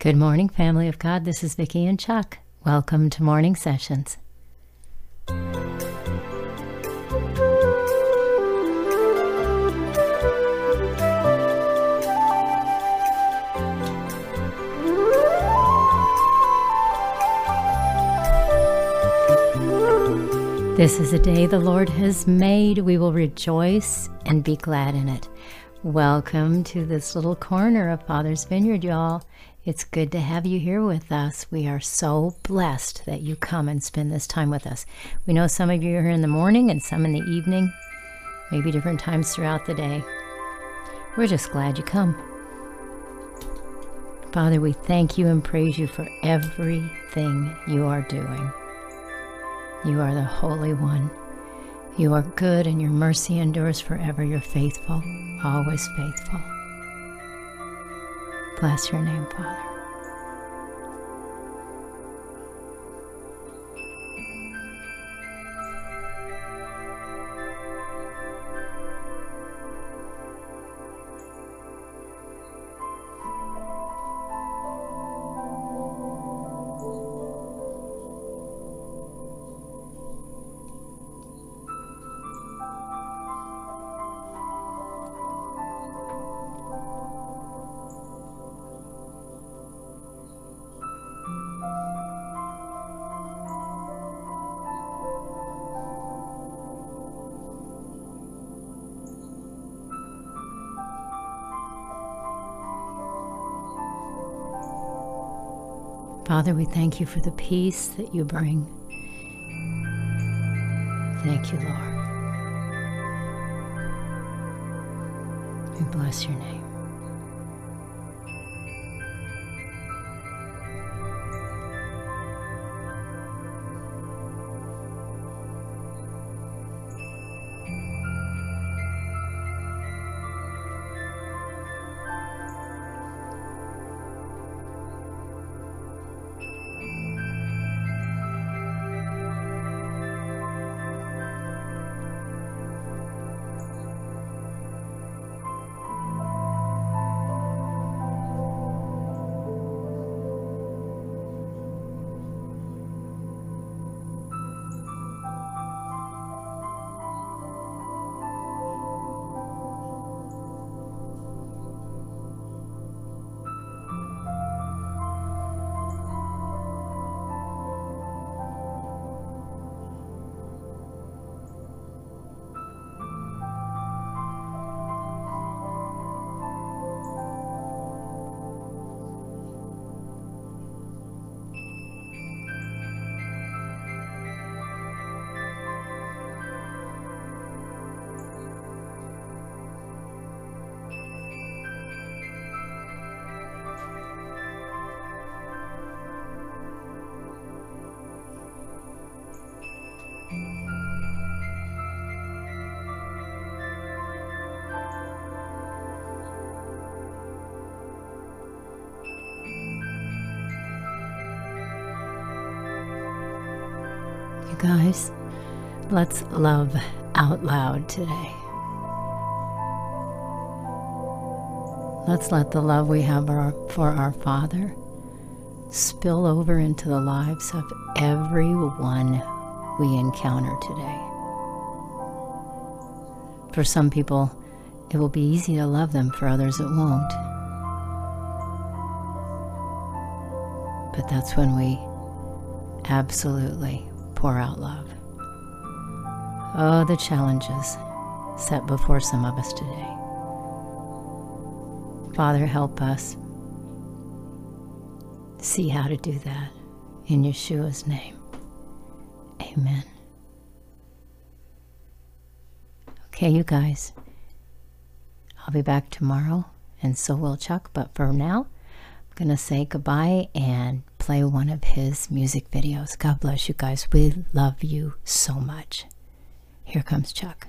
Good morning, family of God. This is Vicki and Chuck. Welcome to Morning Sessions. This is a day the Lord has made. We will rejoice and be glad in it. Welcome to this little corner of Father's Vineyard, y'all. It's good to have you here with us. We are so blessed that you come and spend this time with us. We know some of you are here in the morning and some in the evening, maybe different times throughout the day. We're just glad you come. Father, we thank you and praise you for everything you are doing. You are the Holy One. You are good and your mercy endures forever. You're faithful, always faithful. Bless your name, Father. Father, we thank you for the peace that you bring. Thank you, Lord. We bless your name. You guys, let's love out loud today. Let's let the love we have our, for our Father spill over into the lives of everyone we encounter today. For some people, it will be easy to love them, for others, it won't. But that's when we absolutely pour out love. Oh, the challenges set before some of us today. Father, help us see how to do that in Yeshua's name. Amen. Okay, you guys, I'll be back tomorrow, and so will Chuck, but for now, going to say goodbye and play one of his music videos. God bless you guys. We love you so much. Here comes Chuck.